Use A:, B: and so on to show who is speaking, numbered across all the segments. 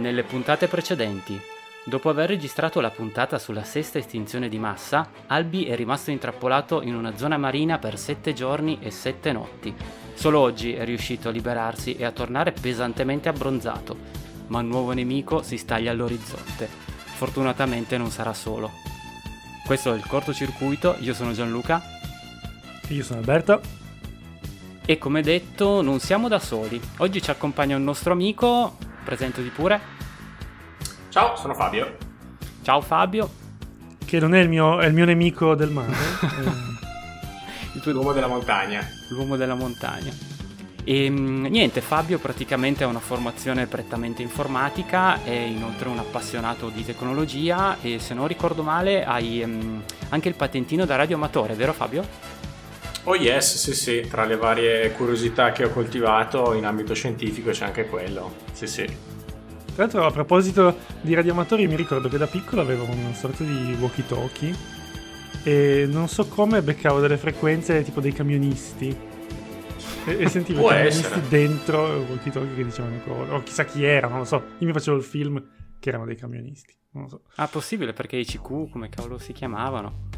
A: Nelle puntate precedenti, dopo aver registrato la puntata sulla sesta estinzione di massa, Albi è rimasto intrappolato in una zona marina per sette giorni e sette notti. Solo oggi è riuscito a liberarsi e a tornare pesantemente abbronzato, ma un nuovo nemico si staglia all'orizzonte. Fortunatamente non sarà solo. Questo è il cortocircuito, io sono Gianluca.
B: Io sono Alberto.
A: E come detto, non siamo da soli. Oggi ci accompagna un nostro amico, presentati pure.
C: Ciao, sono Fabio.
A: Ciao Fabio.
B: Che non è il mio, è il mio nemico del mare.
C: il tuo l'uomo della montagna.
A: L'uomo della montagna. E ehm, niente, Fabio praticamente ha una formazione prettamente informatica, è inoltre un appassionato di tecnologia e se non ricordo male hai um, anche il patentino da radioamatore, vero Fabio?
C: Oh yes, sì sì, tra le varie curiosità che ho coltivato in ambito scientifico c'è anche quello, sì sì.
B: Tra l'altro a proposito di radioamatori mi ricordo che da piccolo avevo una sorta di walkie-talkie e non so come beccavo delle frequenze tipo dei camionisti e, e sentivo i camionisti essere. dentro il walkie-talkie che dicevano cose o chissà chi era, non lo so. Io mi facevo il film che erano dei camionisti, non lo so.
A: Ah, possibile perché i CQ come cavolo si chiamavano?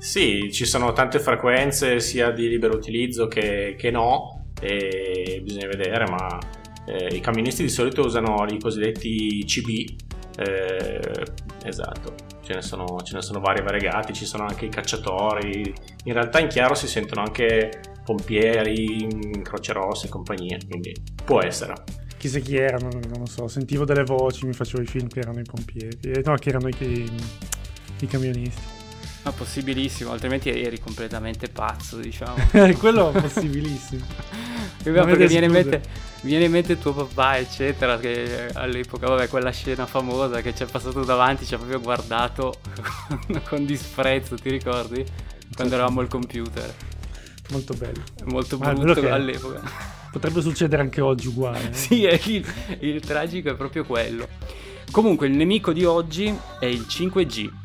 C: Sì, ci sono tante frequenze sia di libero utilizzo che, che no, e bisogna vedere, ma eh, i camionisti di solito usano i cosiddetti CB, eh, esatto, ce ne, sono, ce ne sono vari variegati, ci sono anche i cacciatori, in realtà in chiaro si sentono anche pompieri, croce rosse e compagnia, quindi può essere.
B: Chissà chi erano, non lo so, sentivo delle voci, mi facevo i film che erano i pompieri, eh, no, che erano i, i camionisti.
A: Ma possibilissimo, altrimenti eri completamente pazzo, diciamo.
B: Quello possibilissimo.
A: perché viene in, mente, viene in, mente, tuo papà, eccetera, che all'epoca, vabbè, quella scena famosa che ci è passato davanti, ci ha proprio guardato con disprezzo, ti ricordi? Quando eravamo al computer.
B: Molto bello.
A: Molto brutto all'epoca.
B: Potrebbe succedere anche oggi uguale. Eh?
A: sì, il, il tragico è proprio quello. Comunque il nemico di oggi è il 5G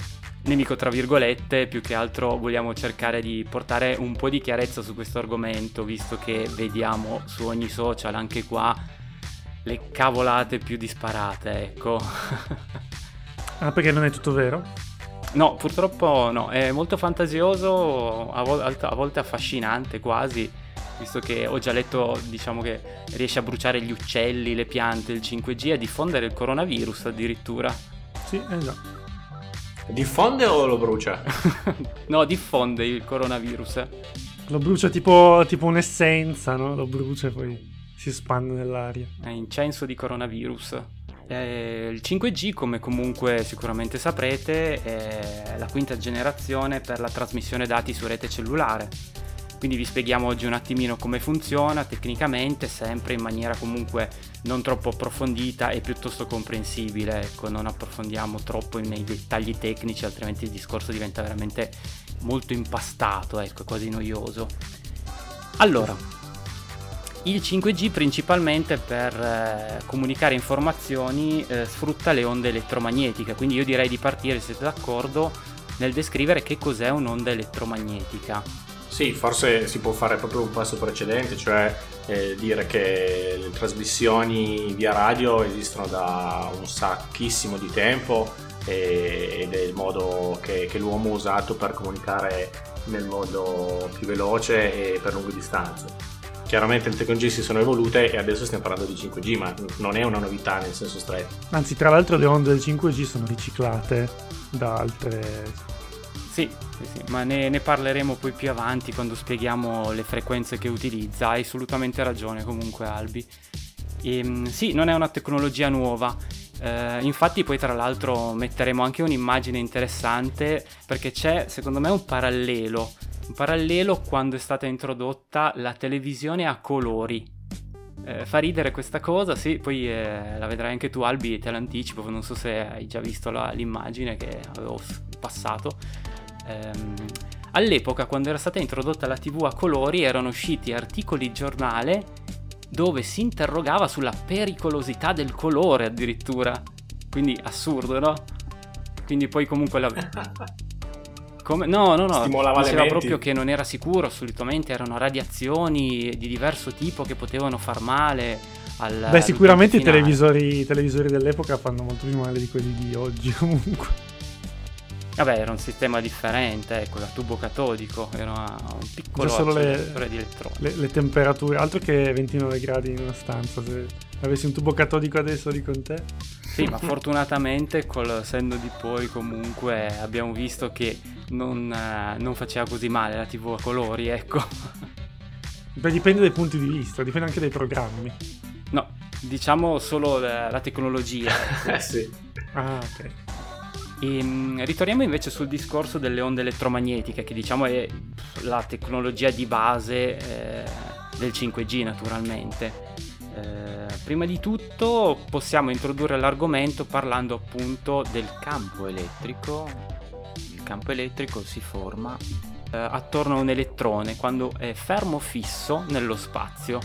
A: nemico tra virgolette, più che altro vogliamo cercare di portare un po' di chiarezza su questo argomento, visto che vediamo su ogni social, anche qua, le cavolate più disparate, ecco.
B: ah, perché non è tutto vero?
A: No, purtroppo no, è molto fantasioso, a, vol- a volte affascinante quasi, visto che ho già letto, diciamo che riesce a bruciare gli uccelli, le piante, il 5G e a diffondere il coronavirus addirittura.
B: Sì, esatto.
C: Diffonde o lo brucia?
A: no, diffonde il coronavirus.
B: Lo brucia tipo, tipo un'essenza, no? Lo brucia e poi si espande nell'aria.
A: È incenso di coronavirus. Eh, il 5G, come comunque sicuramente saprete, è la quinta generazione per la trasmissione dati su rete cellulare quindi vi spieghiamo oggi un attimino come funziona tecnicamente, sempre in maniera comunque non troppo approfondita e piuttosto comprensibile, ecco, non approfondiamo troppo nei dettagli tecnici, altrimenti il discorso diventa veramente molto impastato, ecco, quasi noioso. Allora, il 5G principalmente per eh, comunicare informazioni eh, sfrutta le onde elettromagnetiche, quindi io direi di partire, se siete d'accordo, nel descrivere che cos'è un'onda elettromagnetica.
C: Sì, forse si può fare proprio un passo precedente, cioè eh, dire che le trasmissioni via radio esistono da un sacchissimo di tempo e, ed è il modo che, che, l'uomo ha usato per comunicare nel modo più veloce e per lunghe distanze. Chiaramente le tecnologie si sono evolute e adesso stiamo parlando di 5G, ma non è una novità nel senso stretto.
B: Anzi, tra l'altro le onde del 5G sono riciclate da altre
A: sì, sì, sì, ma ne, ne, parleremo poi più avanti quando spieghiamo le frequenze che utilizza. Hai assolutamente ragione comunque Albi. E, ehm, sì, non è una tecnologia nuova. Eh, infatti poi tra l'altro metteremo anche un'immagine interessante perché c'è secondo me un parallelo. Un parallelo quando è stata introdotta la televisione a colori. Eh, fa ridere questa cosa, sì, poi eh, la vedrai anche tu Albi, te l'anticipo, non so se hai già visto la, l'immagine che avevo passato ehm, all'epoca quando era stata introdotta la TV a colori erano usciti articoli giornale dove si interrogava sulla pericolosità del colore addirittura. Quindi assurdo, no? Quindi poi comunque la... Come? No, no, no.
C: Stimolava
A: Diceva proprio che non era sicuro, assolutamente erano radiazioni di diverso tipo che potevano far male al...
B: Beh, sicuramente i televisori, i televisori dell'epoca fanno molto più male di quelli di oggi comunque.
A: Vabbè, era un sistema differente, ecco, da tubo catodico, era un piccolo
B: solo le,
A: di elettroni.
B: Le, le, temperature, altro che 29 gradi in una stanza, se avessi un tubo catodico adesso lì con te.
A: Sì, ma fortunatamente col senno di poi comunque abbiamo visto che non, eh, non faceva così male la TV a colori, ecco.
B: Beh, dipende dai punti di vista, dipende anche dai programmi.
A: No, diciamo solo la, la tecnologia.
C: eh sì.
B: Ah, ok.
A: E, ehm, ritorniamo invece sul discorso delle onde elettromagnetiche, che diciamo è la tecnologia di base eh, del 5G naturalmente. Eh, prima di tutto possiamo introdurre l'argomento parlando appunto del campo elettrico. Il campo elettrico si forma eh, attorno a un elettrone quando è fermo fisso nello spazio.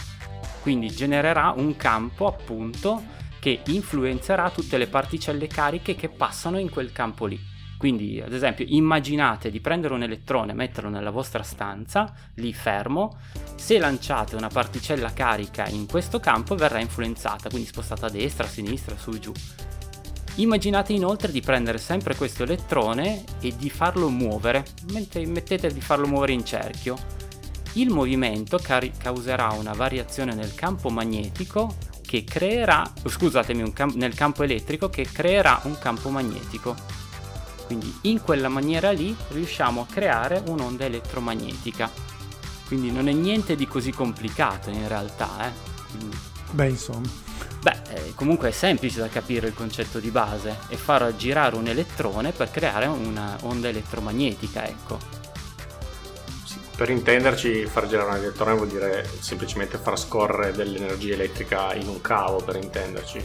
A: Quindi genererà un campo appunto che influenzerà tutte le particelle cariche che passano in quel campo lì. Quindi, ad esempio, immaginate di prendere un elettrone e metterlo nella vostra stanza, lì fermo, se lanciate una particella carica in questo campo verrà influenzata, quindi spostata a destra, a sinistra, su e giù. Immaginate inoltre di prendere sempre questo elettrone e di farlo muovere, mettete di farlo muovere in cerchio. Il movimento car- causerà una variazione nel campo magnetico che creerà, scusatemi, cam- nel campo elettrico che creerà un campo magnetico. Quindi in quella maniera lì riusciamo a creare un'onda elettromagnetica. Quindi non è niente di così complicato in realtà. Eh? Quindi...
B: Beh, insomma.
A: Beh, eh, comunque è semplice da capire il concetto di base. È far girare un elettrone per creare un'onda elettromagnetica, ecco.
C: Per intenderci, far girare un elettrone vuol dire semplicemente far scorrere dell'energia elettrica in un cavo, per intenderci.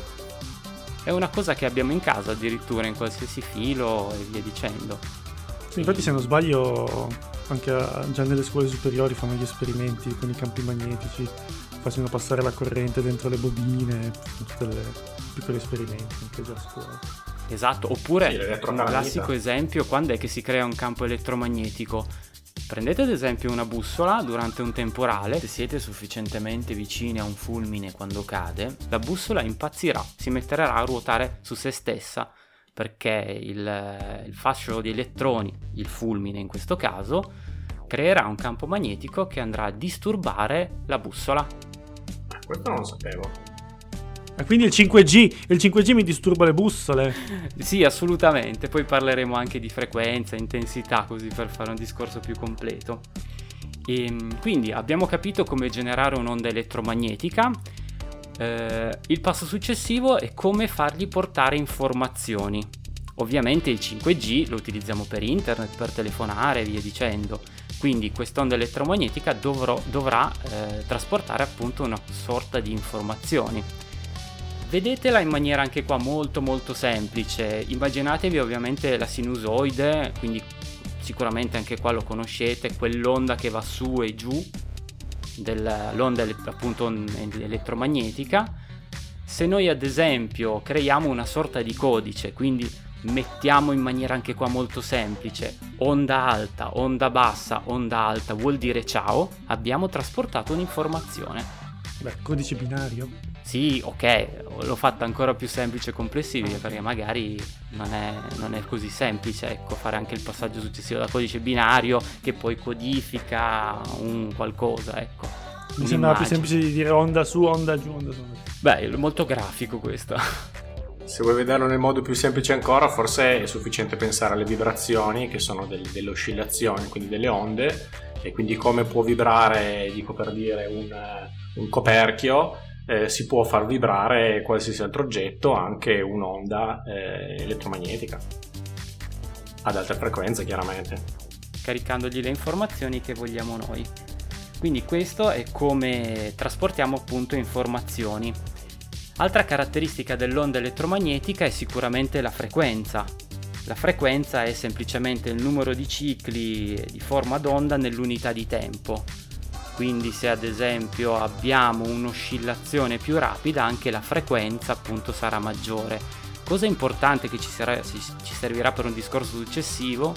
A: È una cosa che abbiamo in casa addirittura in qualsiasi filo e via dicendo.
B: Sì, infatti se non sbaglio anche a, già nelle scuole superiori fanno gli esperimenti con i campi magnetici, facendo passare la corrente dentro le bobine, tutti i piccoli esperimenti anche già a scuola.
A: Esatto, oppure sì, un classico esempio, quando è che si crea un campo elettromagnetico? Prendete ad esempio una bussola durante un temporale, se siete sufficientemente vicini a un fulmine quando cade, la bussola impazzirà, si metterà a ruotare su se stessa perché il, il fascio di elettroni, il fulmine in questo caso, creerà un campo magnetico che andrà a disturbare la bussola.
C: Questo non lo sapevo.
B: E quindi il 5G, il 5G mi disturba le bussole.
A: Sì, assolutamente. Poi parleremo anche di frequenza, intensità, così per fare un discorso più completo. E, ehm, quindi abbiamo capito come generare un'onda elettromagnetica. Eh, il passo successivo è come fargli portare informazioni. Ovviamente il 5G lo utilizziamo per internet, per telefonare e via dicendo. Quindi quest'onda elettromagnetica dovrò, dovrà eh, trasportare appunto una sorta di informazioni. Vedetela in maniera anche qua molto molto semplice, immaginatevi ovviamente la sinusoide, quindi sicuramente anche qua lo conoscete, quell'onda che va su e giù, dell'onda appunto elettromagnetica. Se noi ad esempio creiamo una sorta di codice, quindi mettiamo in maniera anche qua molto semplice onda alta, onda bassa, onda alta vuol dire ciao, abbiamo trasportato un'informazione.
B: Beh, codice binario.
A: Sì, ok, l'ho fatta ancora più semplice e complessiva perché magari non è, non è, così semplice ecco, fare anche il passaggio successivo da codice binario che poi codifica un qualcosa, ecco.
B: Mi sembrava più semplice di dire onda su, onda giù, onda su.
A: Beh, è molto grafico questo.
C: Se vuoi vederlo nel modo più semplice ancora, forse è sufficiente pensare alle vibrazioni, che sono del, delle oscillazioni, quindi delle onde, e quindi come può vibrare, dico per dire, un, un coperchio eh, si può far vibrare qualsiasi altro oggetto, anche un'onda eh, elettromagnetica, ad altre frequenze chiaramente.
A: Caricandogli le informazioni che vogliamo noi. Quindi questo è come trasportiamo appunto informazioni. Altra caratteristica dell'onda elettromagnetica è sicuramente la frequenza. La frequenza è semplicemente il numero di cicli di forma d'onda nell'unità di tempo quindi se ad esempio abbiamo un'oscillazione più rapida anche la frequenza appunto sarà maggiore. Cosa importante che ci, sarà, ci servirà per un discorso successivo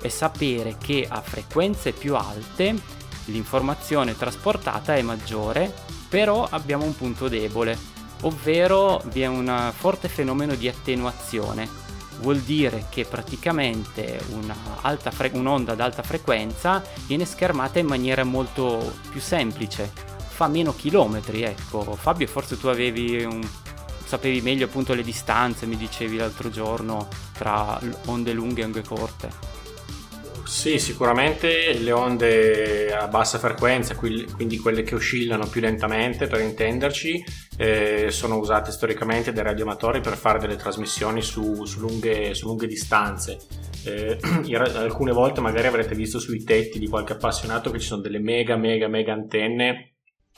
A: è sapere che a frequenze più alte l'informazione trasportata è maggiore però abbiamo un punto debole, ovvero vi è un forte fenomeno di attenuazione. Vuol dire che praticamente fre- un'onda ad alta frequenza viene schermata in maniera molto più semplice, fa meno chilometri, ecco. Fabio, forse tu avevi un sapevi meglio appunto le distanze, mi dicevi l'altro giorno, tra onde lunghe e onde corte.
C: Sì, sicuramente le onde a bassa frequenza, quindi quelle che oscillano più lentamente per intenderci, eh, sono usate storicamente dai radioamatori per fare delle trasmissioni su, su, lunghe, su lunghe, distanze. Eh, alcune volte magari avrete visto sui tetti di qualche appassionato che ci sono delle mega mega mega antenne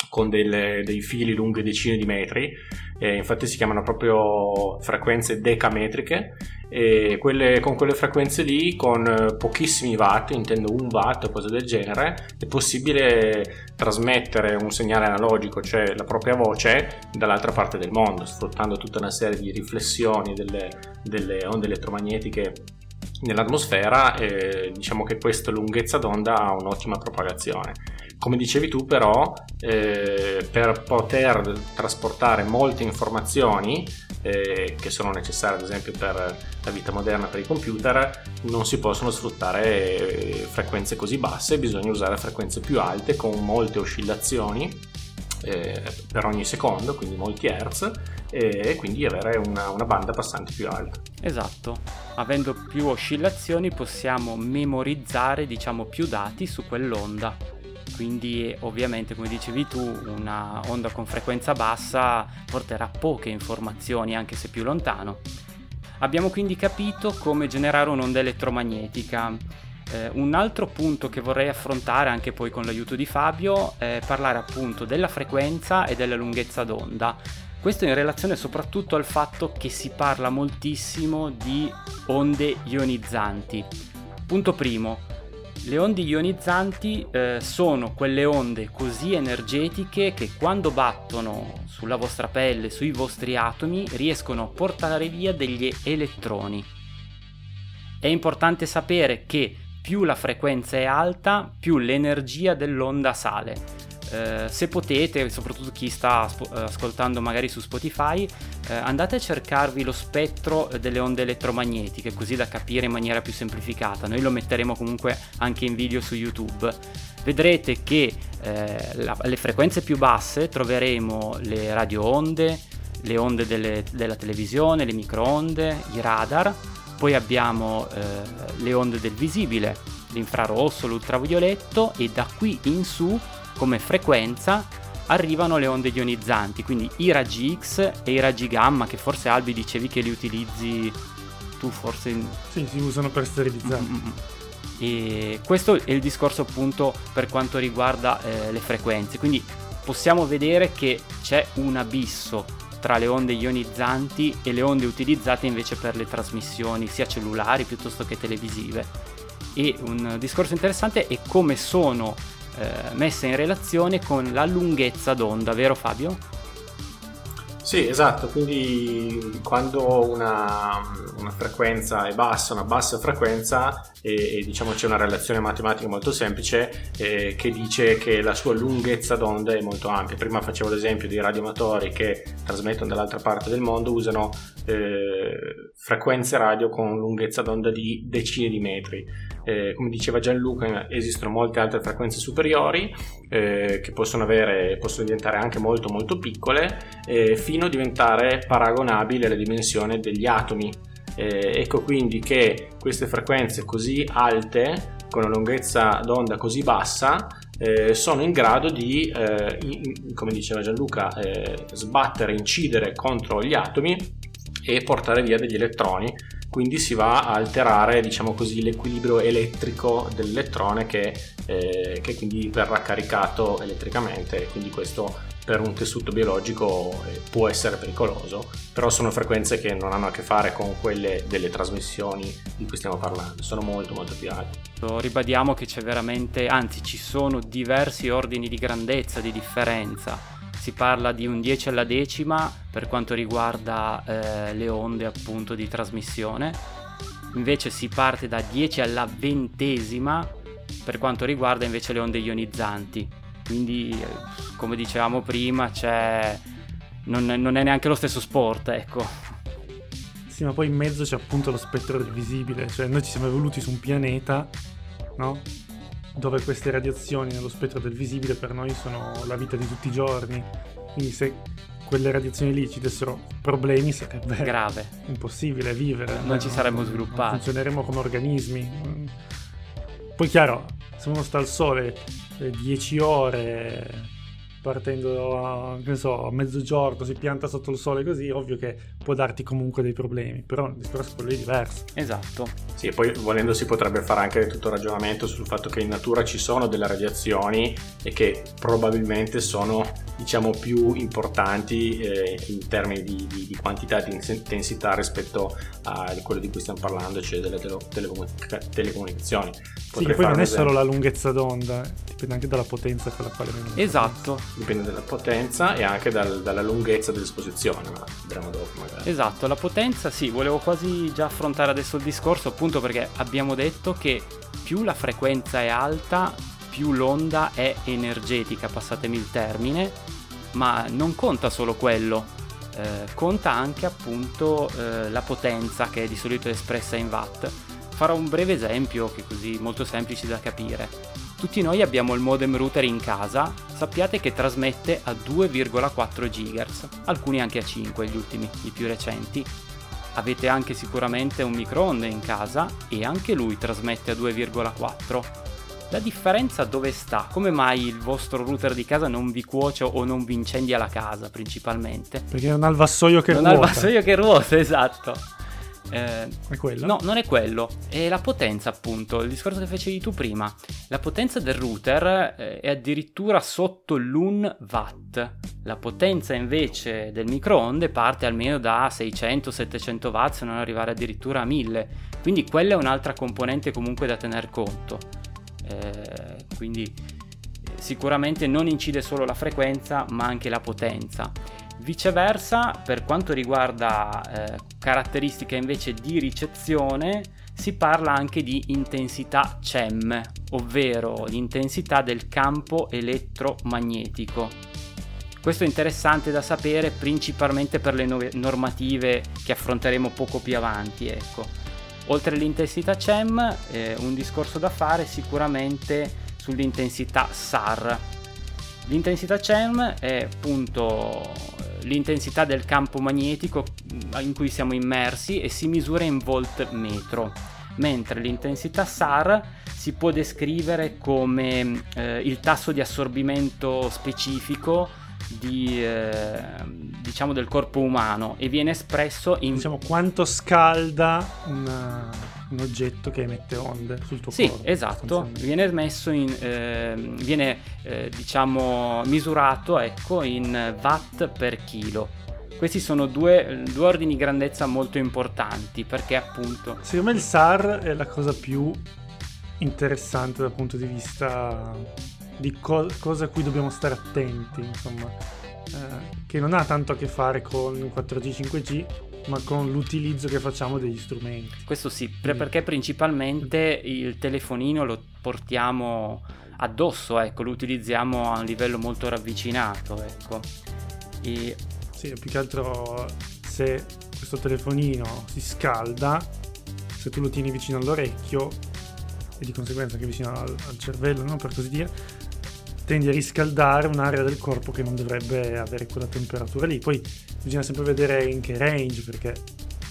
C: con delle, dei fili lunghi decine di metri, eh, infatti si chiamano proprio frequenze decametriche e quelle, con quelle frequenze lì con pochissimi watt, intendo un watt o cose del genere, è possibile trasmettere un segnale analogico, cioè la propria voce, dall'altra parte del mondo, sfruttando tutta una serie di riflessioni delle, delle onde elettromagnetiche nell'atmosfera, eh, diciamo che questa lunghezza d'onda ha un'ottima propagazione. Come dicevi tu però, eh, per poter trasportare molte informazioni eh, che sono necessarie ad esempio per la vita moderna per i computer, non si possono sfruttare eh, frequenze così basse, bisogna usare frequenze più alte con molte oscillazioni eh, per ogni secondo, quindi molti hertz, e quindi avere una, una, banda passante più alta.
A: Esatto, avendo più oscillazioni possiamo memorizzare diciamo più dati su quell'onda quindi ovviamente come dicevi tu una onda con frequenza bassa porterà poche informazioni anche se più lontano. Abbiamo quindi capito come generare un'onda elettromagnetica. Eh, un altro punto che vorrei affrontare anche poi con l'aiuto di Fabio è parlare appunto della frequenza e della lunghezza d'onda. Questo in relazione soprattutto al fatto che si parla moltissimo di onde ionizzanti. Punto primo, le onde ionizzanti eh, sono quelle onde così energetiche che quando battono sulla vostra pelle, sui vostri atomi, riescono a portare via degli elettroni. È importante sapere che più la frequenza è alta, più l'energia dell'onda sale. Eh, se potete, soprattutto chi sta sp- eh, ascoltando magari su Spotify, eh, andate a cercarvi lo spettro delle onde elettromagnetiche, così da capire in maniera più semplificata. Noi lo metteremo comunque anche in video su YouTube. Vedrete che eh, la, alle frequenze più basse troveremo le radio onde, le onde delle, della televisione, le microonde, i radar, poi abbiamo eh, le onde del visibile, l'infrarosso, l'ultravioletto e da qui in su come frequenza arrivano le onde ionizzanti, quindi i raggi X e i raggi gamma, che forse Albi dicevi che li utilizzi tu forse... In...
B: Sì, si usano per sterilizzare. Mm-hmm.
A: E questo è il discorso appunto per quanto riguarda eh, le frequenze, quindi possiamo vedere che c'è un abisso tra le onde ionizzanti e le onde utilizzate invece per le trasmissioni sia cellulari piuttosto che televisive. E un discorso interessante è come sono eh, messa in relazione con la lunghezza d'onda, vero Fabio?
C: Sì, esatto, quindi quando una, una, frequenza è bassa, una bassa frequenza, e, e diciamo c'è una relazione matematica molto semplice eh, che dice che la sua lunghezza d'onda è molto ampia. Prima facevo l'esempio di radioamatori che trasmettono dall'altra parte del mondo, usano eh, frequenze radio con lunghezza d'onda di decine di metri. Eh, come diceva Gianluca, esistono molte altre frequenze superiori eh, che possono, avere, possono diventare anche molto molto piccole eh, fino a diventare paragonabili alla dimensione degli atomi. Eh, ecco quindi che queste frequenze così alte, con una lunghezza d'onda così bassa, eh, sono in grado di, eh, in, come diceva Gianluca, eh, sbattere, incidere contro gli atomi e portare via degli elettroni quindi si va a alterare diciamo così l'equilibrio elettrico dell'elettrone che, eh, che quindi verrà caricato elettricamente e quindi questo per un tessuto biologico eh, può essere pericoloso però sono frequenze che non hanno a che fare con quelle delle trasmissioni di cui stiamo parlando sono molto molto più alte
A: ribadiamo che c'è veramente anzi ci sono diversi ordini di grandezza di differenza si parla di un 10 alla decima per quanto riguarda eh, le onde appunto di trasmissione, invece si parte da 10 alla ventesima per quanto riguarda invece le onde ionizzanti. quindi come dicevamo prima c'è... Non, non è neanche lo stesso sport, ecco.
B: Sì, ma poi in mezzo c'è appunto lo spettro visibile, cioè noi ci siamo evoluti su un pianeta, no? Dove queste radiazioni nello spettro del visibile per noi sono la vita di tutti i giorni. Quindi se quelle radiazioni lì ci dessero problemi sarebbe
A: grave,
B: impossibile vivere.
A: Non ci saremmo sviluppati.
B: Non funzioneremo come organismi. Poi chiaro, se uno sta al sole 10 eh, ore partendo a, so, a, mezzogiorno, si pianta sotto il sole così, ovvio che può darti comunque dei problemi, però il discorso è quello è diverso.
A: Esatto.
C: Sì, poi volendo si potrebbe fare anche tutto il ragionamento sul fatto che in natura ci sono delle radiazioni e che probabilmente sono diciamo più importanti eh, in termini di, di, di, quantità di intensità rispetto a quello di cui stiamo parlando, cioè delle tele, telecomunica- telecomunicazioni.
B: Potrei sì, che poi non è solo la lunghezza d'onda, eh, dipende anche dalla potenza con la quale viene.
A: Esatto.
C: Dipende dalla potenza e anche dal, dalla lunghezza dell'esposizione, ma vedremo dopo magari.
A: Esatto, la potenza sì, volevo quasi già affrontare adesso il discorso appunto perché abbiamo detto che più la frequenza è alta, più l'onda è energetica, passatemi il termine, ma non conta solo quello, eh, conta anche appunto eh, la potenza che è di solito espressa in watt. Farò un breve esempio che è così molto semplice da capire. Tutti noi abbiamo il modem router in casa, sappiate che trasmette a 2,4 GHz, alcuni anche a 5, gli ultimi, i più recenti. Avete anche sicuramente un microonde in casa e anche lui trasmette a 2,4 la differenza dove sta? Come mai il vostro router di casa non vi cuoce o non vi incendia la casa principalmente?
B: Perché non ha il vassoio che
A: non
B: ruota.
A: Non ha il vassoio che ruota, esatto.
B: Eh, è quello?
A: No, non è quello. È la potenza, appunto. Il discorso che facevi tu prima. La potenza del router eh, è addirittura sotto l'1 watt. La potenza invece del microonde parte almeno da 600-700 watt, se non arrivare addirittura a 1000. Quindi quella è un'altra componente comunque da tener conto. Eh, quindi eh, sicuramente non incide solo la frequenza ma anche la potenza. Viceversa, per quanto riguarda eh, caratteristiche invece di ricezione, si parla anche di intensità CEM, ovvero l'intensità del campo elettromagnetico. Questo è interessante da sapere principalmente per le no- normative che affronteremo poco più avanti, ecco. Oltre all'intensità CEM, eh, un discorso da fare sicuramente sull'intensità SAR. L'intensità CEM è appunto l'intensità del campo magnetico in cui siamo immersi e si misura in volt metro, mentre l'intensità SAR si può descrivere come eh, il tasso di assorbimento specifico di, eh, diciamo del corpo umano e viene espresso in...
B: Diciamo quanto scalda una, un oggetto che emette onde sul tuo
A: sì,
B: corpo.
A: Sì, esatto, viene messo in... Eh, viene eh, diciamo misurato ecco in watt per chilo. Questi sono due, due ordini di grandezza molto importanti perché appunto...
B: Secondo me il SAR è la cosa più interessante dal punto di vista di co- cose a cui dobbiamo stare attenti, insomma, eh, che non ha tanto a che fare con 4G, 5G, ma con l'utilizzo che facciamo degli strumenti.
A: Questo sì, perché principalmente il telefonino lo portiamo addosso, ecco, lo utilizziamo a un livello molto ravvicinato, ecco.
B: E... Sì, più che altro se questo telefonino si scalda, se tu lo tieni vicino all'orecchio e di conseguenza anche vicino al, al cervello, no? per così dire, tendi a riscaldare un'area del corpo che non dovrebbe avere quella temperatura lì. Poi bisogna sempre vedere in che range, perché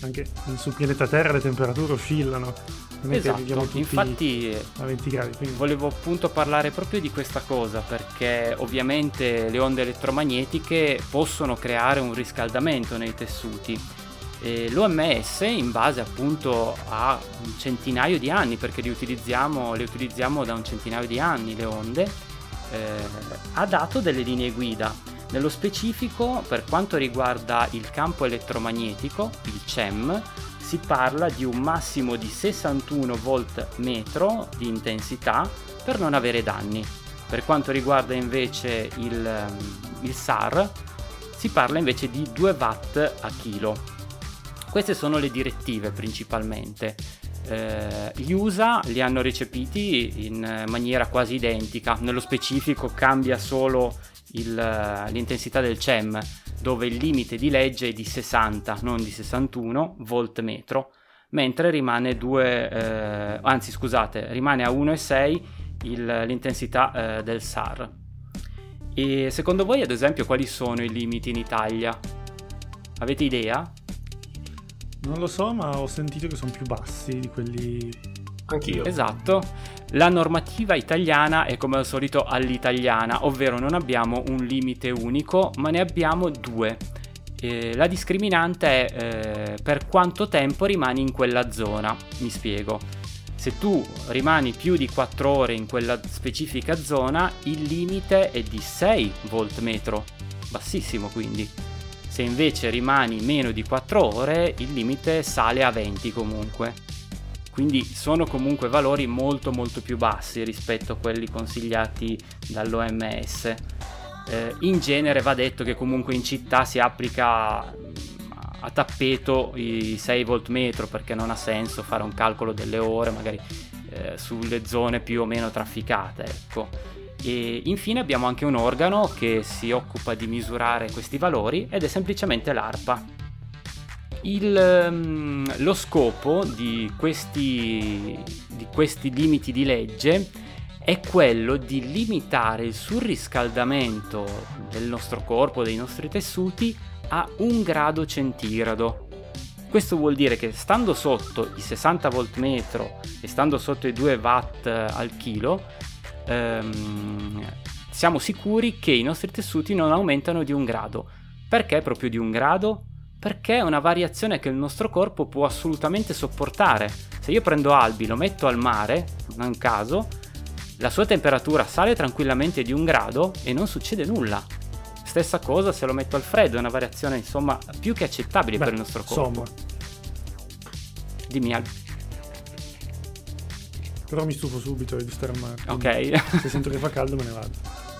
B: anche sul pianeta Terra le temperature oscillano.
A: Non esatto, infatti
B: a 20 gradi. Quindi...
A: Volevo appunto parlare proprio di questa cosa, perché ovviamente le onde elettromagnetiche possono creare un riscaldamento nei tessuti. E L'OMS in base appunto a un centinaio di anni, perché le utilizziamo, le utilizziamo da un centinaio di anni le onde, eh, ha dato delle linee guida. Nello specifico, per quanto riguarda il campo elettromagnetico, il CEM, si parla di un massimo di 61 volt metro di intensità per non avere danni. Per quanto riguarda invece il, ehm, il SAR, si parla invece di 2 watt a chilo. Queste sono le direttive principalmente. Eh, gli USA li hanno recepiti in maniera quasi identica, nello specifico cambia solo il, l'intensità del CEM, dove il limite di legge è di 60, non di 61 volt metro, mentre rimane 2, eh, anzi scusate, rimane a 1,6 il, l'intensità eh, del SAR. E secondo voi, ad esempio, quali sono i limiti in Italia? Avete idea?
B: Non lo so, ma ho sentito che sono più bassi di quelli.
C: Anch'io.
A: Esatto. La normativa italiana è come al solito all'italiana, ovvero non abbiamo un limite unico, ma ne abbiamo due. Eh, la discriminante è eh, per quanto tempo rimani in quella zona. Mi spiego. Se tu rimani più di 4 ore in quella specifica zona, il limite è di 6 volt metro, bassissimo quindi. Se invece rimani meno di 4 ore, il limite sale a 20 comunque. Quindi sono comunque valori molto molto più bassi rispetto a quelli consigliati dall'OMS. Eh, in genere va detto che comunque in città si applica a tappeto i 6 volt metro perché non ha senso fare un calcolo delle ore magari eh, sulle zone più o meno trafficate ecco e infine abbiamo anche un organo che si occupa di misurare questi valori ed è semplicemente l'ARPA il, um, lo scopo di questi, di questi limiti di legge è quello di limitare il surriscaldamento del nostro corpo, dei nostri tessuti, a un grado centigrado. Questo vuol dire che stando sotto i 60 volt metro e stando sotto i 2 watt al chilo, ehm, siamo sicuri che i nostri tessuti non aumentano di un grado. Perché proprio di un grado? Perché è una variazione che il nostro corpo può assolutamente sopportare. Se io prendo Albi, lo metto al mare, non caso, la sua temperatura sale tranquillamente di un grado e non succede nulla. Stessa cosa se lo metto al freddo, è una variazione insomma più che accettabile
B: Beh,
A: per il nostro corpo.
B: Insomma,
A: Dimmi Albi.
B: però mi stufo subito di stare a mare.
A: Ok.
B: Se sento che fa caldo me ne vado.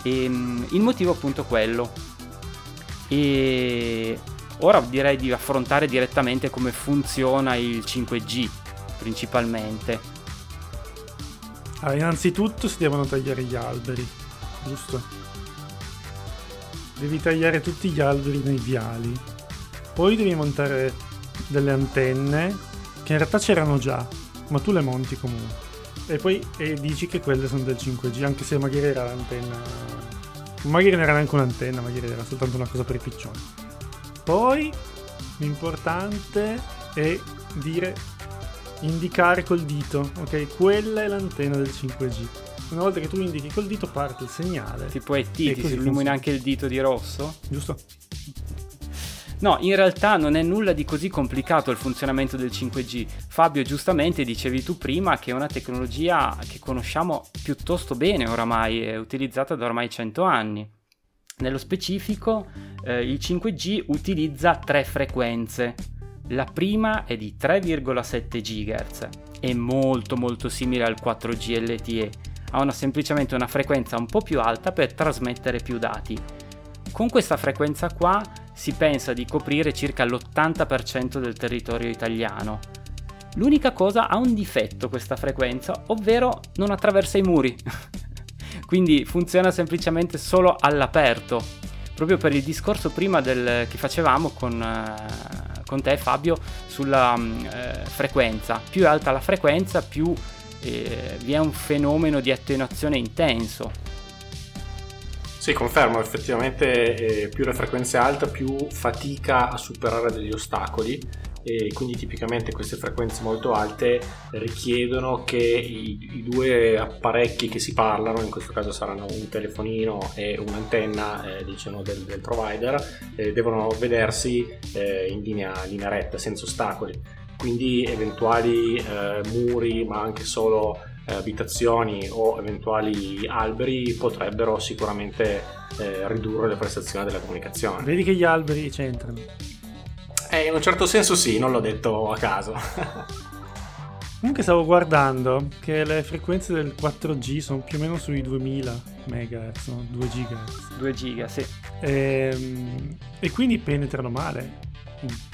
A: E, mm, il motivo appunto è quello. E ora direi di affrontare direttamente come funziona il 5G principalmente.
B: Allora, innanzitutto si devono tagliare gli alberi, giusto? Devi tagliare tutti gli alberi nei viali. Poi devi montare delle antenne che in realtà c'erano già, ma tu le monti comunque. E poi e dici che quelle sono del 5G, anche se magari era l'antenna. Magari non era neanche un'antenna, magari era soltanto una cosa per i piccioni. Poi l'importante è dire indicare col dito, ok? Quella è l'antenna del 5G. Una volta che tu indichi col dito parte il segnale,
A: Tipo ET, ti si illumina anche il dito di rosso?
B: giusto?
A: No, in realtà non è nulla di così complicato il funzionamento del 5G. Fabio, giustamente dicevi tu prima che è una tecnologia che conosciamo piuttosto bene oramai, è utilizzata da ormai 100 anni. Nello specifico, eh, il 5G utilizza tre frequenze. La prima è di 3,7 GHz, è molto molto simile al 4G LTE, ha una, semplicemente una frequenza un po' più alta per trasmettere più dati. Con questa frequenza qua si pensa di coprire circa l'80% del territorio italiano. L'unica cosa ha un difetto questa frequenza, ovvero non attraversa i muri. Quindi funziona semplicemente solo all'aperto. Proprio per il discorso prima del, che facevamo con, eh, con te Fabio sulla mm, eh, frequenza. Più è alta la frequenza, più eh, vi è un fenomeno di attenuazione intenso.
C: Sì, confermo, effettivamente eh, più la frequenza è alta, più fatica a superare degli ostacoli e quindi tipicamente queste frequenze molto alte richiedono che i, i due apparecchi che si parlano, in questo caso saranno un telefonino e un'antenna eh, diciamo del, del provider, eh, devono vedersi eh, in linea, linea retta, senza ostacoli. Quindi eventuali eh, muri, ma anche solo eh, abitazioni o eventuali alberi potrebbero sicuramente eh, ridurre le prestazioni della comunicazione.
B: Vedi che gli alberi c'entrano.
C: Eh, in un certo senso sì, non l'ho detto a caso.
B: Comunque stavo guardando che le frequenze del 4G sono più o meno sui 2000 MHz, no? 2 GHz.
A: 2 giga, sì.
B: Ehm, E, quindi penetrano male.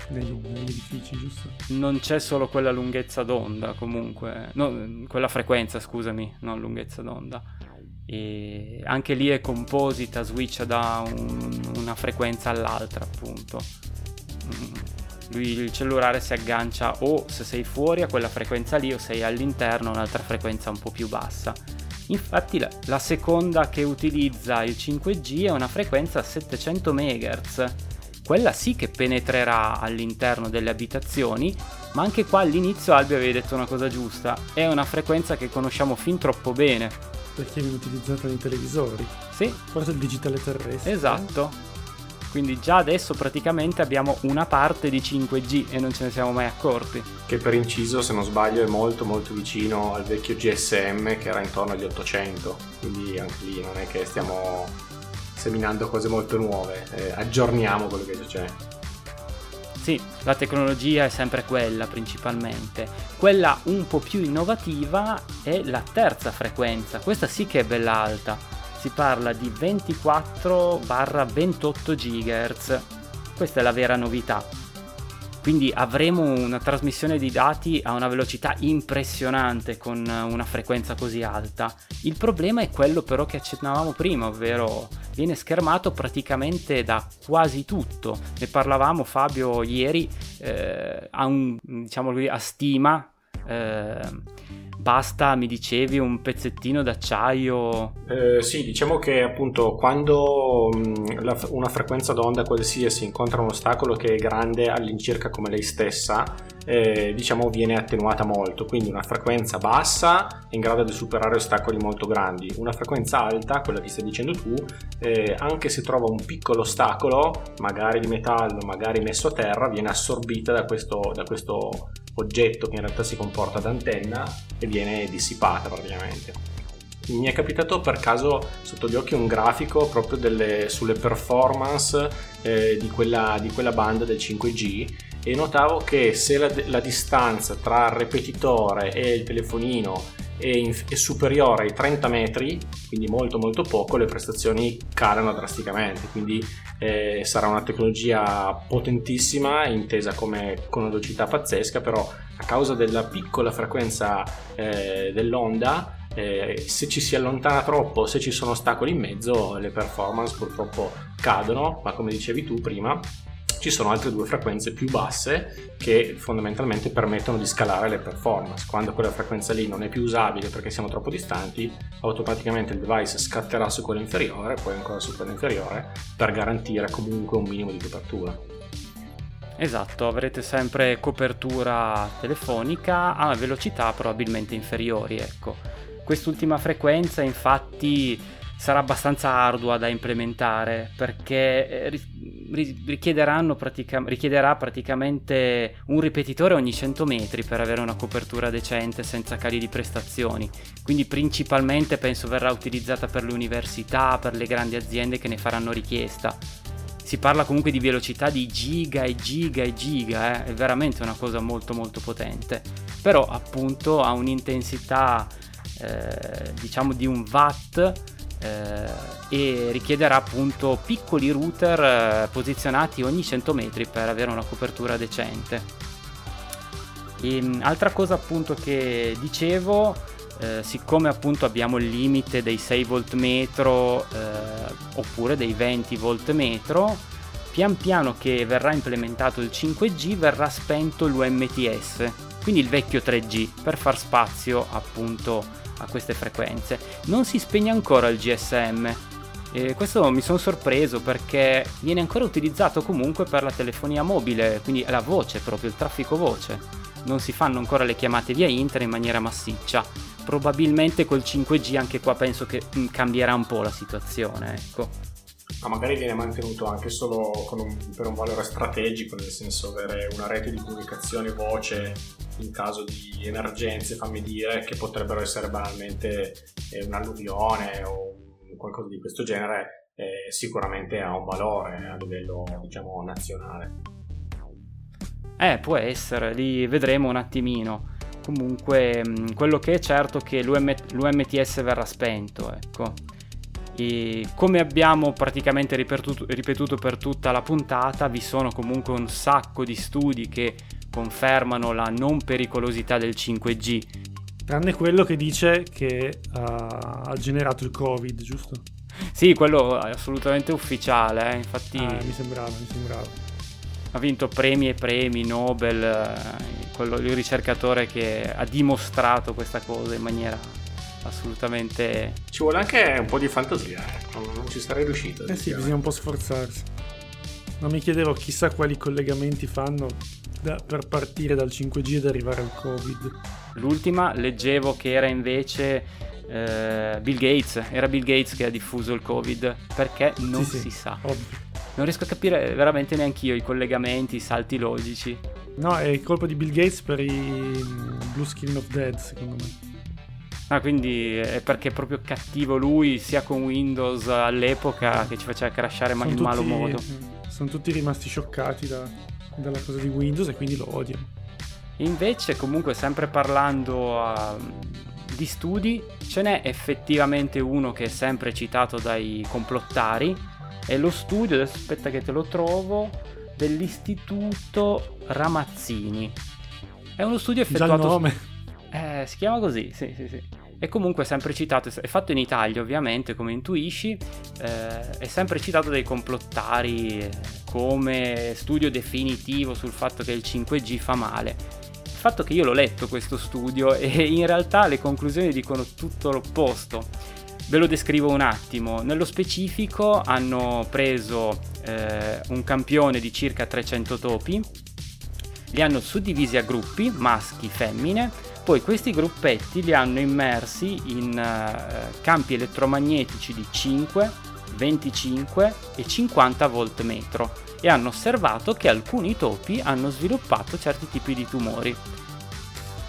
B: negli, negli, edifici, giusto?
A: Non c'è solo quella lunghezza d'onda, comunque, no, quella frequenza, scusami, non lunghezza d'onda. E anche lì è composita, switch da un, una frequenza all'altra, appunto. Lui, il cellulare si aggancia o se sei fuori a quella frequenza lì o sei all'interno a un'altra frequenza un po' più bassa Infatti la, la, seconda che utilizza il 5G è una frequenza a 700 MHz. Quella sì che penetrerà all'interno delle abitazioni, ma anche qua all'inizio Albi avevi detto una cosa giusta, è una frequenza che conosciamo fin troppo bene.
B: Perché viene utilizzata nei televisori?
A: Sì.
B: Forse il digitale terrestre.
A: Esatto. Quindi già adesso praticamente abbiamo una parte di 5G e non ce ne siamo mai accorti.
C: Che per inciso, se non sbaglio, è molto molto vicino al vecchio GSM che era intorno agli 800. Quindi anche lì non è che stiamo seminando cose molto nuove, eh, aggiorniamo quello che c'è.
A: Sì, la tecnologia è sempre quella principalmente. Quella un po' più innovativa è la terza frequenza, questa sì che è bella alta si parla di 24-28 GHz. Questa è la vera novità. Quindi avremo una trasmissione di dati a una velocità impressionante con una frequenza così alta. Il problema è quello però che accennavamo prima, ovvero viene schermato praticamente da quasi tutto. Ne parlavamo Fabio ieri eh, a, un, diciamo a stima. Eh, basta, mi dicevi, un pezzettino d'acciaio?
C: Eh, sì, diciamo che appunto quando mh, la, una frequenza d'onda qualsiasi incontra un ostacolo che è grande all'incirca come lei stessa, eh, diciamo viene attenuata molto, quindi una frequenza bassa è in grado di superare ostacoli molto grandi, una frequenza alta, quella che stai dicendo tu, eh, anche se trova un piccolo ostacolo, magari di metallo, magari messo a terra, viene assorbita da questo, da questo oggetto che in realtà si comporta da antenna e viene dissipata praticamente. Mi è capitato per caso sotto gli occhi un grafico proprio delle, sulle performance eh, di, quella, di, quella, banda del 5G e notavo che se la, la distanza tra il ripetitore e il telefonino è, in, è, superiore ai 30 metri, quindi molto molto poco, le prestazioni calano drasticamente. Quindi eh, sarà una tecnologia potentissima, intesa come con una velocità pazzesca, però a causa della piccola frequenza eh, dell'onda eh, se ci si allontana troppo, se ci sono ostacoli in mezzo, le performance purtroppo cadono, ma come dicevi tu prima, ci sono altre due frequenze più basse che fondamentalmente permettono di scalare le performance. Quando quella frequenza lì non è più usabile perché siamo troppo distanti, automaticamente il device scatterà su quella inferiore, poi ancora su quella inferiore, per garantire comunque un minimo di copertura.
A: Esatto, avrete sempre copertura telefonica a velocità probabilmente inferiori, ecco. Quest'ultima frequenza infatti sarà abbastanza ardua da implementare perché eh, pratica- richiederà praticamente un ripetitore ogni 100 metri per avere una copertura decente senza cali di prestazioni. Quindi principalmente penso verrà utilizzata per le università, per le grandi aziende che ne faranno richiesta. Si parla comunque di velocità di giga e giga e giga, eh? è veramente una cosa molto molto potente. Però appunto ha un'intensità eh, diciamo di un watt e richiederà appunto piccoli router eh, posizionati ogni 100 metri per avere una copertura decente. E, mm, altra cosa appunto che dicevo, eh, siccome appunto abbiamo il limite dei 6 volt metro eh, oppure dei 20 volt metro, pian piano che verrà implementato il 5G verrà spento l'UMTS, quindi il vecchio 3G, per far spazio appunto a queste frequenze. Non si spegne ancora il GSM. E questo mi sono sorpreso perché viene ancora utilizzato comunque per la telefonia mobile, quindi la voce proprio, il traffico voce. Non si fanno ancora le chiamate via internet in maniera massiccia. Probabilmente col 5G anche qua penso che mm, cambierà un po' la situazione, ecco.
C: Ma magari viene mantenuto anche solo un, per un valore strategico, nel senso avere una rete di comunicazione voce in caso di emergenze, fammi dire, che potrebbero essere banalmente eh, un'alluvione o qualcosa di questo genere, eh, sicuramente ha un valore a livello diciamo nazionale.
A: Eh, può essere, lì vedremo un attimino. Comunque, quello che è certo è che l'UM- l'UMTS verrà spento, ecco E come abbiamo praticamente ripetuto, ripetuto per tutta la puntata, vi sono comunque un sacco di studi che confermano la non pericolosità del 5G.
B: Tranne quello che dice che ha, ha generato il Covid, giusto?
A: Sì, quello è assolutamente ufficiale, eh? infatti...
B: Ah, mi sembrava, mi sembrava.
A: Ha vinto premi e premi, Nobel, eh, quello, il ricercatore che ha dimostrato questa cosa in maniera assolutamente...
C: Ci vuole anche un po' di fantasia, eh? non, ci sarei riuscito.
B: Eh sì, bisogna un po' sforzarsi. Non mi chiedevo chissà quali collegamenti fanno da, per partire dal 5G ed arrivare al Covid.
A: L'ultima leggevo che era invece eh, Bill Gates, era Bill Gates che ha diffuso il Covid, perché non sì, si sì, sa. Ovvio. Non riesco a capire veramente neanche io i collegamenti, i salti logici.
B: No, è il colpo di Bill Gates per i mm, Blue Skin of Dead, secondo me.
A: Ah, quindi è perché è proprio cattivo lui, sia con Windows all'epoca che ci faceva crashare ma in tutti, malo modo.
B: Sono tutti rimasti scioccati da, dalla cosa di Windows e quindi lo odiano.
A: Invece, comunque, sempre parlando uh, di studi, ce n'è effettivamente uno che è sempre citato dai complottari. È lo studio, adesso aspetta che te lo trovo, dell'Istituto Ramazzini. È uno studio effettuato...
B: Già il nome.
A: Eh, si chiama così, sì, sì, sì. È comunque sempre citato, è fatto in Italia ovviamente, come intuisci, eh, è sempre citato dai complottari come studio definitivo sul fatto che il 5G fa male. Il fatto che io l'ho letto questo studio e in realtà le conclusioni dicono tutto l'opposto. Ve lo descrivo un attimo. Nello specifico hanno preso eh, un campione di circa 300 topi, li hanno suddivisi a gruppi, maschi, femmine, poi questi gruppetti li hanno immersi in uh, campi elettromagnetici di 5, 25 e 50 volt metro e hanno osservato che alcuni topi hanno sviluppato certi tipi di tumori.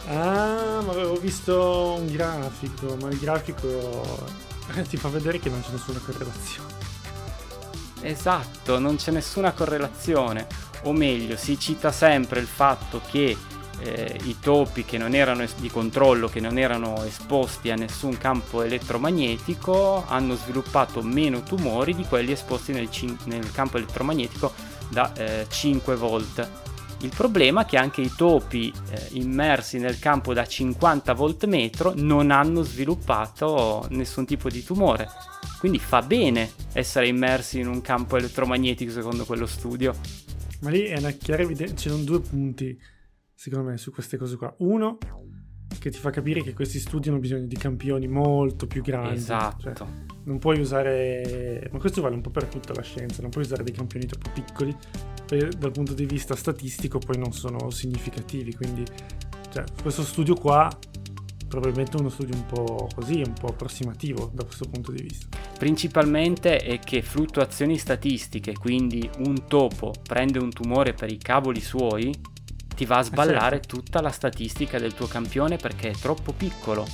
B: Ah, ma avevo visto un grafico, ma il grafico eh, ti fa vedere che non c'è nessuna correlazione.
A: Esatto, non c'è nessuna correlazione, o meglio, si cita sempre il fatto che eh, i topi che non erano es- di controllo, che non erano esposti a nessun campo elettromagnetico, hanno sviluppato meno tumori di quelli esposti nel, cin- nel campo elettromagnetico da eh, 5 volt. Il problema è che anche i topi eh, immersi nel campo da 50 volt metro non hanno sviluppato nessun tipo di tumore. Quindi fa bene essere immersi in un campo elettromagnetico secondo quello studio.
B: Ma lì è una chiara evidenza, ci sono due punti secondo me, su queste cose qua. Uno, che ti fa capire che questi studi hanno bisogno di campioni molto più grandi.
A: Esatto.
B: Cioè, non puoi usare, ma questo vale un po' per tutta la scienza, non puoi usare dei campioni troppo piccoli, perché dal punto di vista statistico poi non sono significativi. Quindi, cioè, questo studio qua probabilmente uno studio un po' così, un po' approssimativo da questo punto di vista.
A: Principalmente è che fluttuazioni statistiche, quindi un topo prende un tumore per i cavoli suoi, ti va a sballare eh certo. tutta la statistica del tuo campione perché è troppo piccolo.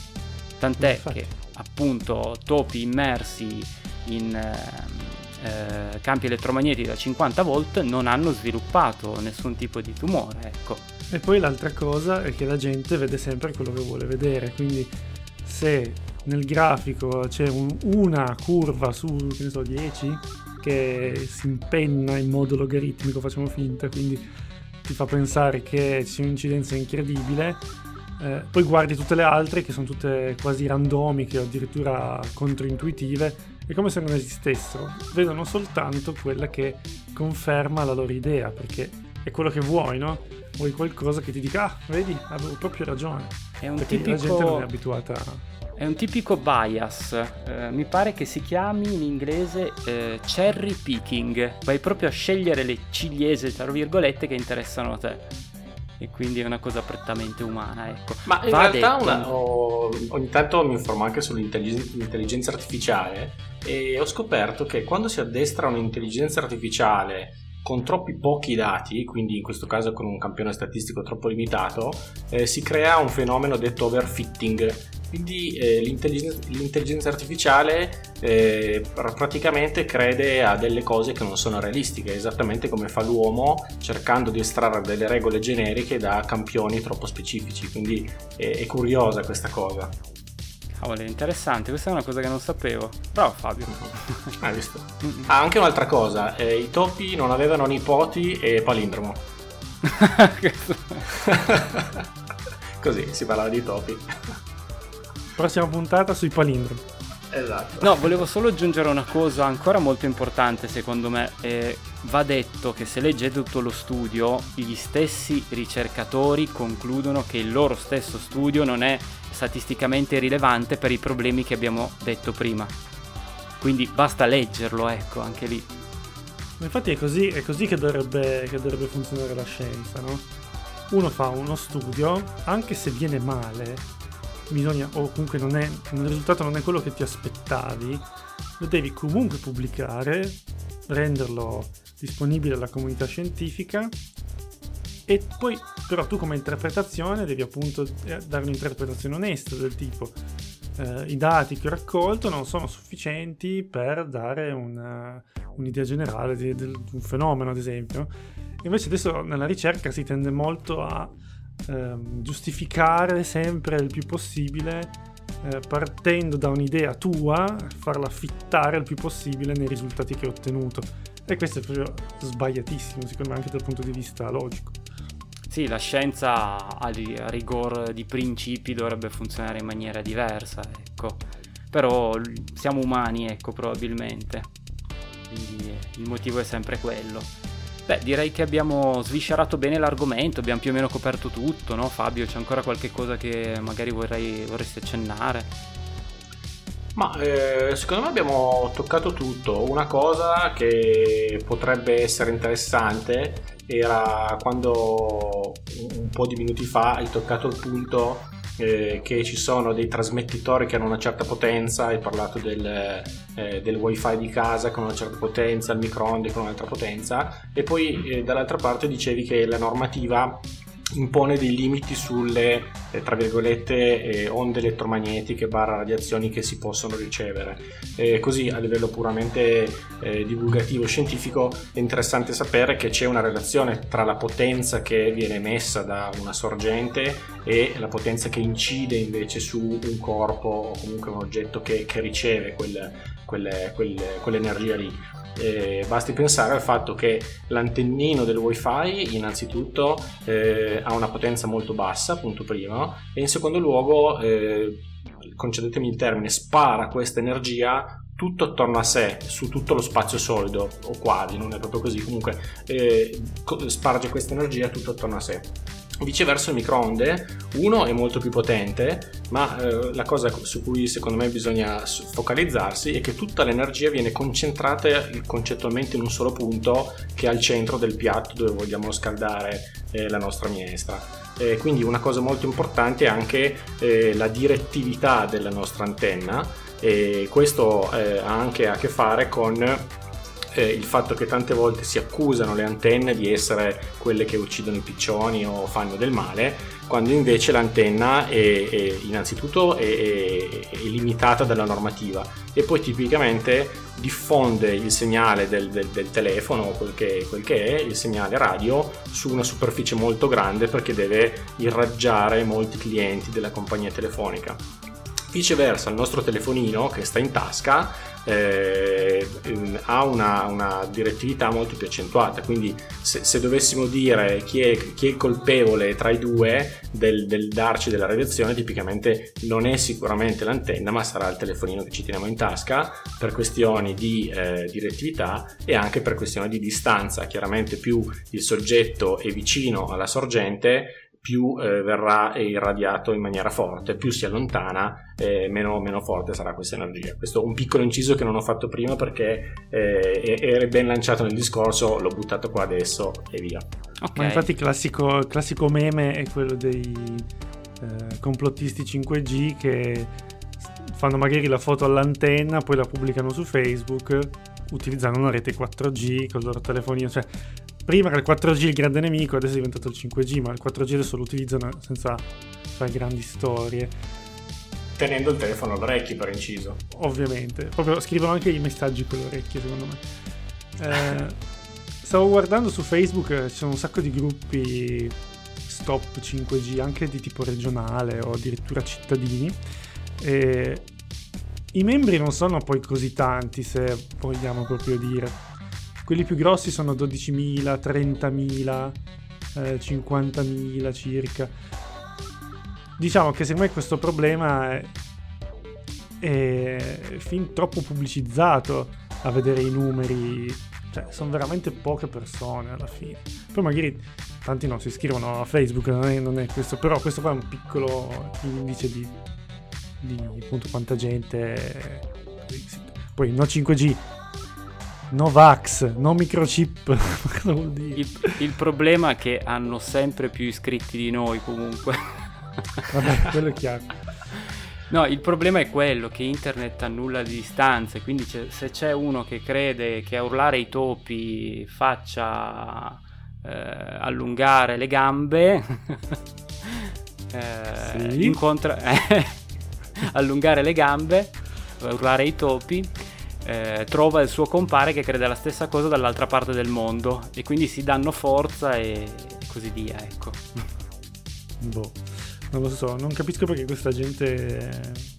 A: Tant'è Infatti. che appunto topi immersi in eh, eh, campi elettromagnetici da 50 volt non hanno sviluppato nessun tipo di tumore, ecco.
B: E poi l'altra cosa è che la gente vede sempre quello che vuole vedere, quindi se nel grafico c'è un, una curva su, che ne so, 10 che si impenna in modo logaritmico, facciamo finta, quindi ti fa pensare che ci sia un'incidenza incredibile. Eh, poi guardi tutte le altre che sono tutte quasi randomiche o addirittura controintuitive, è come se non esistessero. Vedono soltanto quella che conferma la loro idea, perché è quello che vuoi, no? Vuoi qualcosa che ti dica, ah, vedi, avevo proprio ragione.
A: È un
B: perché
A: tipico...
B: la gente non è abituata a
A: è un tipico bias, eh, mi pare che si chiami in inglese eh, cherry picking, vai proprio a scegliere le ciliegie, tra virgolette, che interessano a te. E quindi è una cosa prettamente umana, ecco.
C: Ma in Va realtà una, ho, ogni tanto mi informo anche sull'intelligenza artificiale e ho scoperto che quando si addestra un'intelligenza artificiale con troppi pochi dati, quindi in questo caso con un campione statistico troppo limitato, eh, si crea un fenomeno detto overfitting. Quindi eh, l'intelligenza, l'intelligenza, artificiale eh, praticamente crede a delle cose che non sono realistiche, esattamente come fa l'uomo cercando di estrarre delle regole generiche da campioni troppo specifici. Quindi è curiosa questa cosa.
A: Cavolo, interessante, questa è una cosa che non sapevo. Bravo Fabio.
C: Hai visto? Ah, anche un'altra cosa, eh, i topi non avevano nipoti e palindromo. Così si parlava di topi.
B: Prossima puntata sui palindromi.
C: Esatto.
A: No, volevo solo aggiungere una cosa ancora molto importante secondo me. Eh, va detto che se leggete tutto lo studio, gli stessi ricercatori concludono che il loro stesso studio non è statisticamente rilevante per i problemi che abbiamo detto prima. Quindi basta leggerlo, ecco, anche lì.
B: Infatti è così, è così che, dovrebbe, che dovrebbe funzionare la scienza, no? Uno fa uno studio, anche se viene male, bisogna, o comunque non è, il risultato non è quello che ti aspettavi, lo devi comunque pubblicare, renderlo disponibile alla comunità scientifica e poi però tu come interpretazione devi appunto eh, dare un'interpretazione onesta del tipo eh, i dati che ho raccolto non sono sufficienti per dare una, un'idea generale di, di, un fenomeno ad esempio. Invece adesso nella ricerca si tende molto a ehm, giustificare sempre il più possibile eh, partendo da un'idea tua farla fittare il più possibile nei risultati che hai ottenuto e questo è proprio sbagliatissimo secondo me anche dal punto di vista logico
A: sì, la scienza a rigor di principi dovrebbe funzionare in maniera diversa, ecco. Però siamo umani, ecco, probabilmente. Quindi il motivo è sempre quello. Beh, direi che abbiamo sviscerato bene l'argomento, abbiamo più o meno coperto tutto, no Fabio? C'è ancora qualche cosa che magari vorrei, vorresti accennare?
C: Ma eh, secondo me abbiamo toccato tutto. Una cosa che potrebbe essere interessante era quando un po' di minuti fa hai toccato il punto eh, che ci sono dei trasmettitori che hanno una certa potenza, hai parlato del, eh, del wifi di casa con una certa potenza, il microonde con un'altra potenza e poi eh, dall'altra parte dicevi che la normativa impone dei limiti sulle eh, tra virgolette eh, onde elettromagnetiche barra radiazioni che si possono ricevere. Eh, così a livello puramente eh, divulgativo scientifico è interessante sapere che c'è una relazione tra la potenza che viene emessa da una sorgente e la potenza che incide invece su un corpo o comunque un oggetto che, che riceve quel, quelle, quelle, quell'energia lì eh, basti pensare al fatto che l'antennino del wifi innanzitutto eh, ha una potenza molto bassa, punto primo, e in secondo luogo, eh, concedetemi il termine, spara questa energia tutto attorno a sé, su tutto lo spazio solido, o quasi, non è proprio così, comunque eh, sparge questa energia tutto attorno a sé. Viceversa il microonde, uno è molto più potente, ma eh, la cosa su cui secondo me bisogna focalizzarsi è che tutta l'energia viene concentrata concettualmente in un solo punto che è al centro del piatto dove vogliamo scaldare eh, la nostra minestra. Eh, quindi una cosa molto importante è anche eh, la direttività della nostra antenna e questo eh, ha anche a che fare con eh, il fatto che tante volte si accusano le antenne di essere quelle che uccidono i piccioni o fanno del male, quando invece l'antenna è, è innanzitutto è, è, limitata dalla normativa e poi tipicamente diffonde il segnale del, del, del telefono, quel che, quel che è, il segnale radio, su una superficie molto grande perché deve irraggiare molti clienti della compagnia telefonica. Viceversa, il nostro telefonino che sta in tasca eh, ha una, una, direttività molto più accentuata. Quindi, se, se dovessimo dire chi è, chi è, colpevole tra i due del, del, darci della radiazione, tipicamente non è sicuramente l'antenna, ma sarà il telefonino che ci teniamo in tasca per questioni di eh, direttività e anche per questioni di distanza. Chiaramente, più il soggetto è vicino alla sorgente, più eh, verrà irradiato in maniera forte, più si allontana, eh, meno, meno, forte sarà questa energia. Questo è un piccolo inciso che non ho fatto prima perché eh, era ben lanciato nel discorso, l'ho buttato qua adesso e via.
B: Okay. Ma infatti il classico, classico, meme è quello dei eh, complottisti 5G che fanno magari la foto all'antenna, poi la pubblicano su Facebook utilizzando una rete 4G con il loro telefonino, cioè prima era il 4G il grande nemico, adesso è diventato il 5G, ma il 4G adesso lo utilizzano senza fare grandi storie.
C: Tenendo il telefono all'orecchio per inciso.
B: Ovviamente, proprio scrivono anche i messaggi con l'orecchio secondo me. Eh, stavo guardando su Facebook, eh, ci sono un sacco di gruppi stop 5G, anche di tipo regionale o addirittura cittadini. E I membri non sono poi così tanti, se vogliamo proprio dire. Quelli più grossi sono 12.000, 30.000, eh, 50.000 circa. Diciamo che secondo me questo problema è, è fin troppo pubblicizzato a vedere i numeri. Cioè, sono veramente poche persone alla fine. Poi magari tanti non si iscrivono a Facebook, non è, non è questo, però questo qua è un piccolo indice di, di appunto quanta gente. Poi no 5G, no Vax, no microchip.
A: Il, il problema è che hanno sempre più iscritti di noi comunque.
B: Vabbè, quello è chiaro.
A: No, il problema è quello che internet annulla le distanze, quindi c'è, se c'è uno che crede che a urlare i topi faccia eh, allungare le gambe, eh,
B: Sì.
A: incontra... allungare le gambe, urlare i topi, eh, trova il suo compare che crede la stessa cosa dall'altra parte del mondo e quindi si danno forza e così via, ecco.
B: Boh, non lo so, non capisco perché questa gente...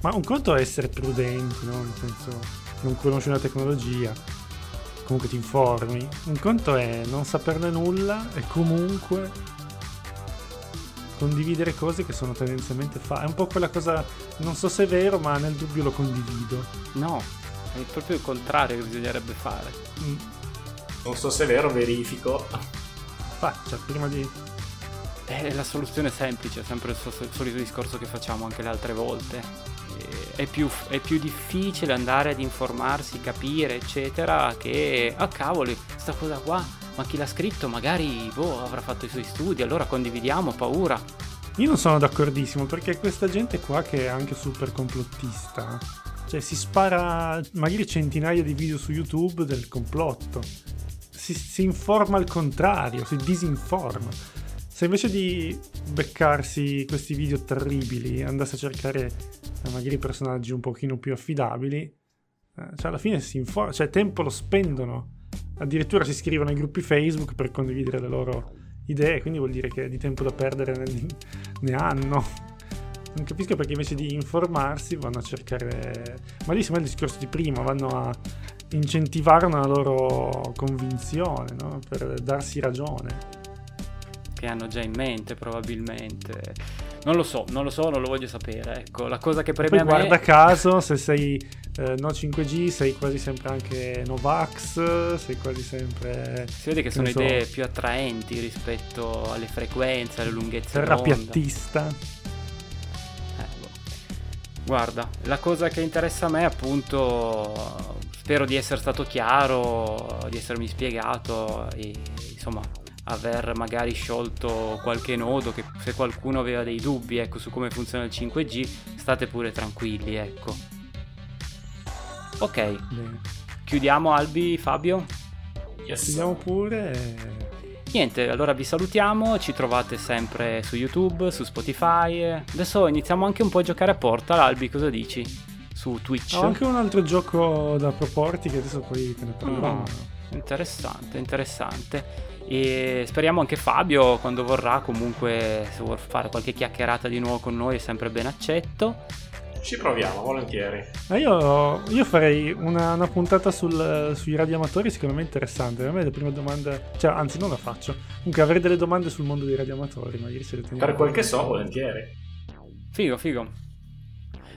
B: Ma un conto è essere prudenti, no? Nel senso, non conosci una tecnologia, comunque ti informi. Un conto è non saperne nulla e comunque condividere cose che sono tendenzialmente fa. È un po' quella cosa, non so se è vero, ma nel dubbio lo condivido.
A: No, è proprio il contrario che bisognerebbe fare.
B: Mm.
C: Non so se è vero, verifico.
B: Faccia, prima di...
A: È la soluzione semplice, è sempre il, so- il solito discorso che facciamo anche le altre volte. E- È più, è più difficile andare ad informarsi, capire, eccetera, che, ah cavoli, sta cosa qua, ma chi l'ha scritto magari, boh, avrà fatto i suoi studi, allora condividiamo, paura.
B: Io non sono d'accordissimo perché questa gente qua che è anche super complottista, cioè si spara magari centinaia di video su YouTube del complotto, si, si informa al contrario, si disinforma. Se invece di beccarsi questi video terribili andasse a cercare eh, magari personaggi un pochino più affidabili, eh, cioè alla fine si informa, cioè tempo lo spendono, addirittura si iscrivono ai gruppi Facebook per condividere le loro idee, quindi vuol dire che di tempo da perdere ne, ne hanno. Non capisco perché invece di informarsi vanno a cercare... Ma lì sembra il discorso di prima, vanno a incentivare una loro convinzione, no? Per darsi ragione.
A: che hanno già in mente probabilmente. Non lo so, non lo so, non lo voglio sapere. Ecco, la cosa che preme a me...
B: guarda caso, se sei eh, no 5G, sei quasi sempre anche Novax, sei quasi sempre
A: Si vede che sono
B: so,
A: idee più attraenti rispetto alle frequenze, alle lunghezze
B: terrapiattista.
A: Eh, boh. Guarda, la cosa che interessa a me appunto, spero di essere stato chiaro, di essermi spiegato e insomma aver magari sciolto qualche nodo che se qualcuno aveva dei dubbi ecco, su come funziona il 5G state pure tranquilli ecco. Ok,
B: Bene.
A: chiudiamo Albi, Fabio?
C: Yes.
B: Vediamo pure.
A: Niente, allora vi salutiamo, ci trovate sempre su YouTube, su Spotify. Adesso iniziamo anche un po' a giocare a Portal, Albi, cosa dici? Su Twitch.
B: Ho anche un altro gioco da proporti che adesso poi te ne parlerò.
A: Ah, interessante, interessante. E speriamo anche Fabio, quando vorrà, comunque, se vuol fare qualche chiacchierata di nuovo con noi, è sempre ben accetto.
C: Ci proviamo, volentieri.
B: Ma io, io farei una, una puntata sul- sui radioamatori, secondo me interessante. A me le prime domande, cioè, anzi, non la faccio. Comunque, avrei delle domande sul mondo dei radioamatori, magari se le teniamo.
C: Per quel che so, volentieri.
A: Figo, figo.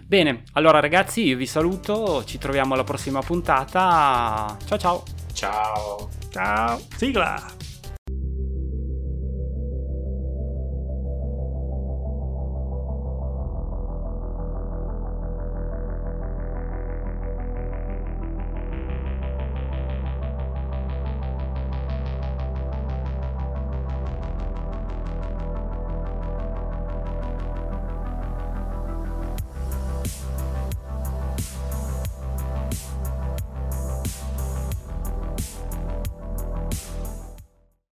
A: Bene, allora ragazzi, io vi saluto, ci troviamo alla prossima puntata. Ciao ciao.
C: Ciao.
B: Ciao, sigla!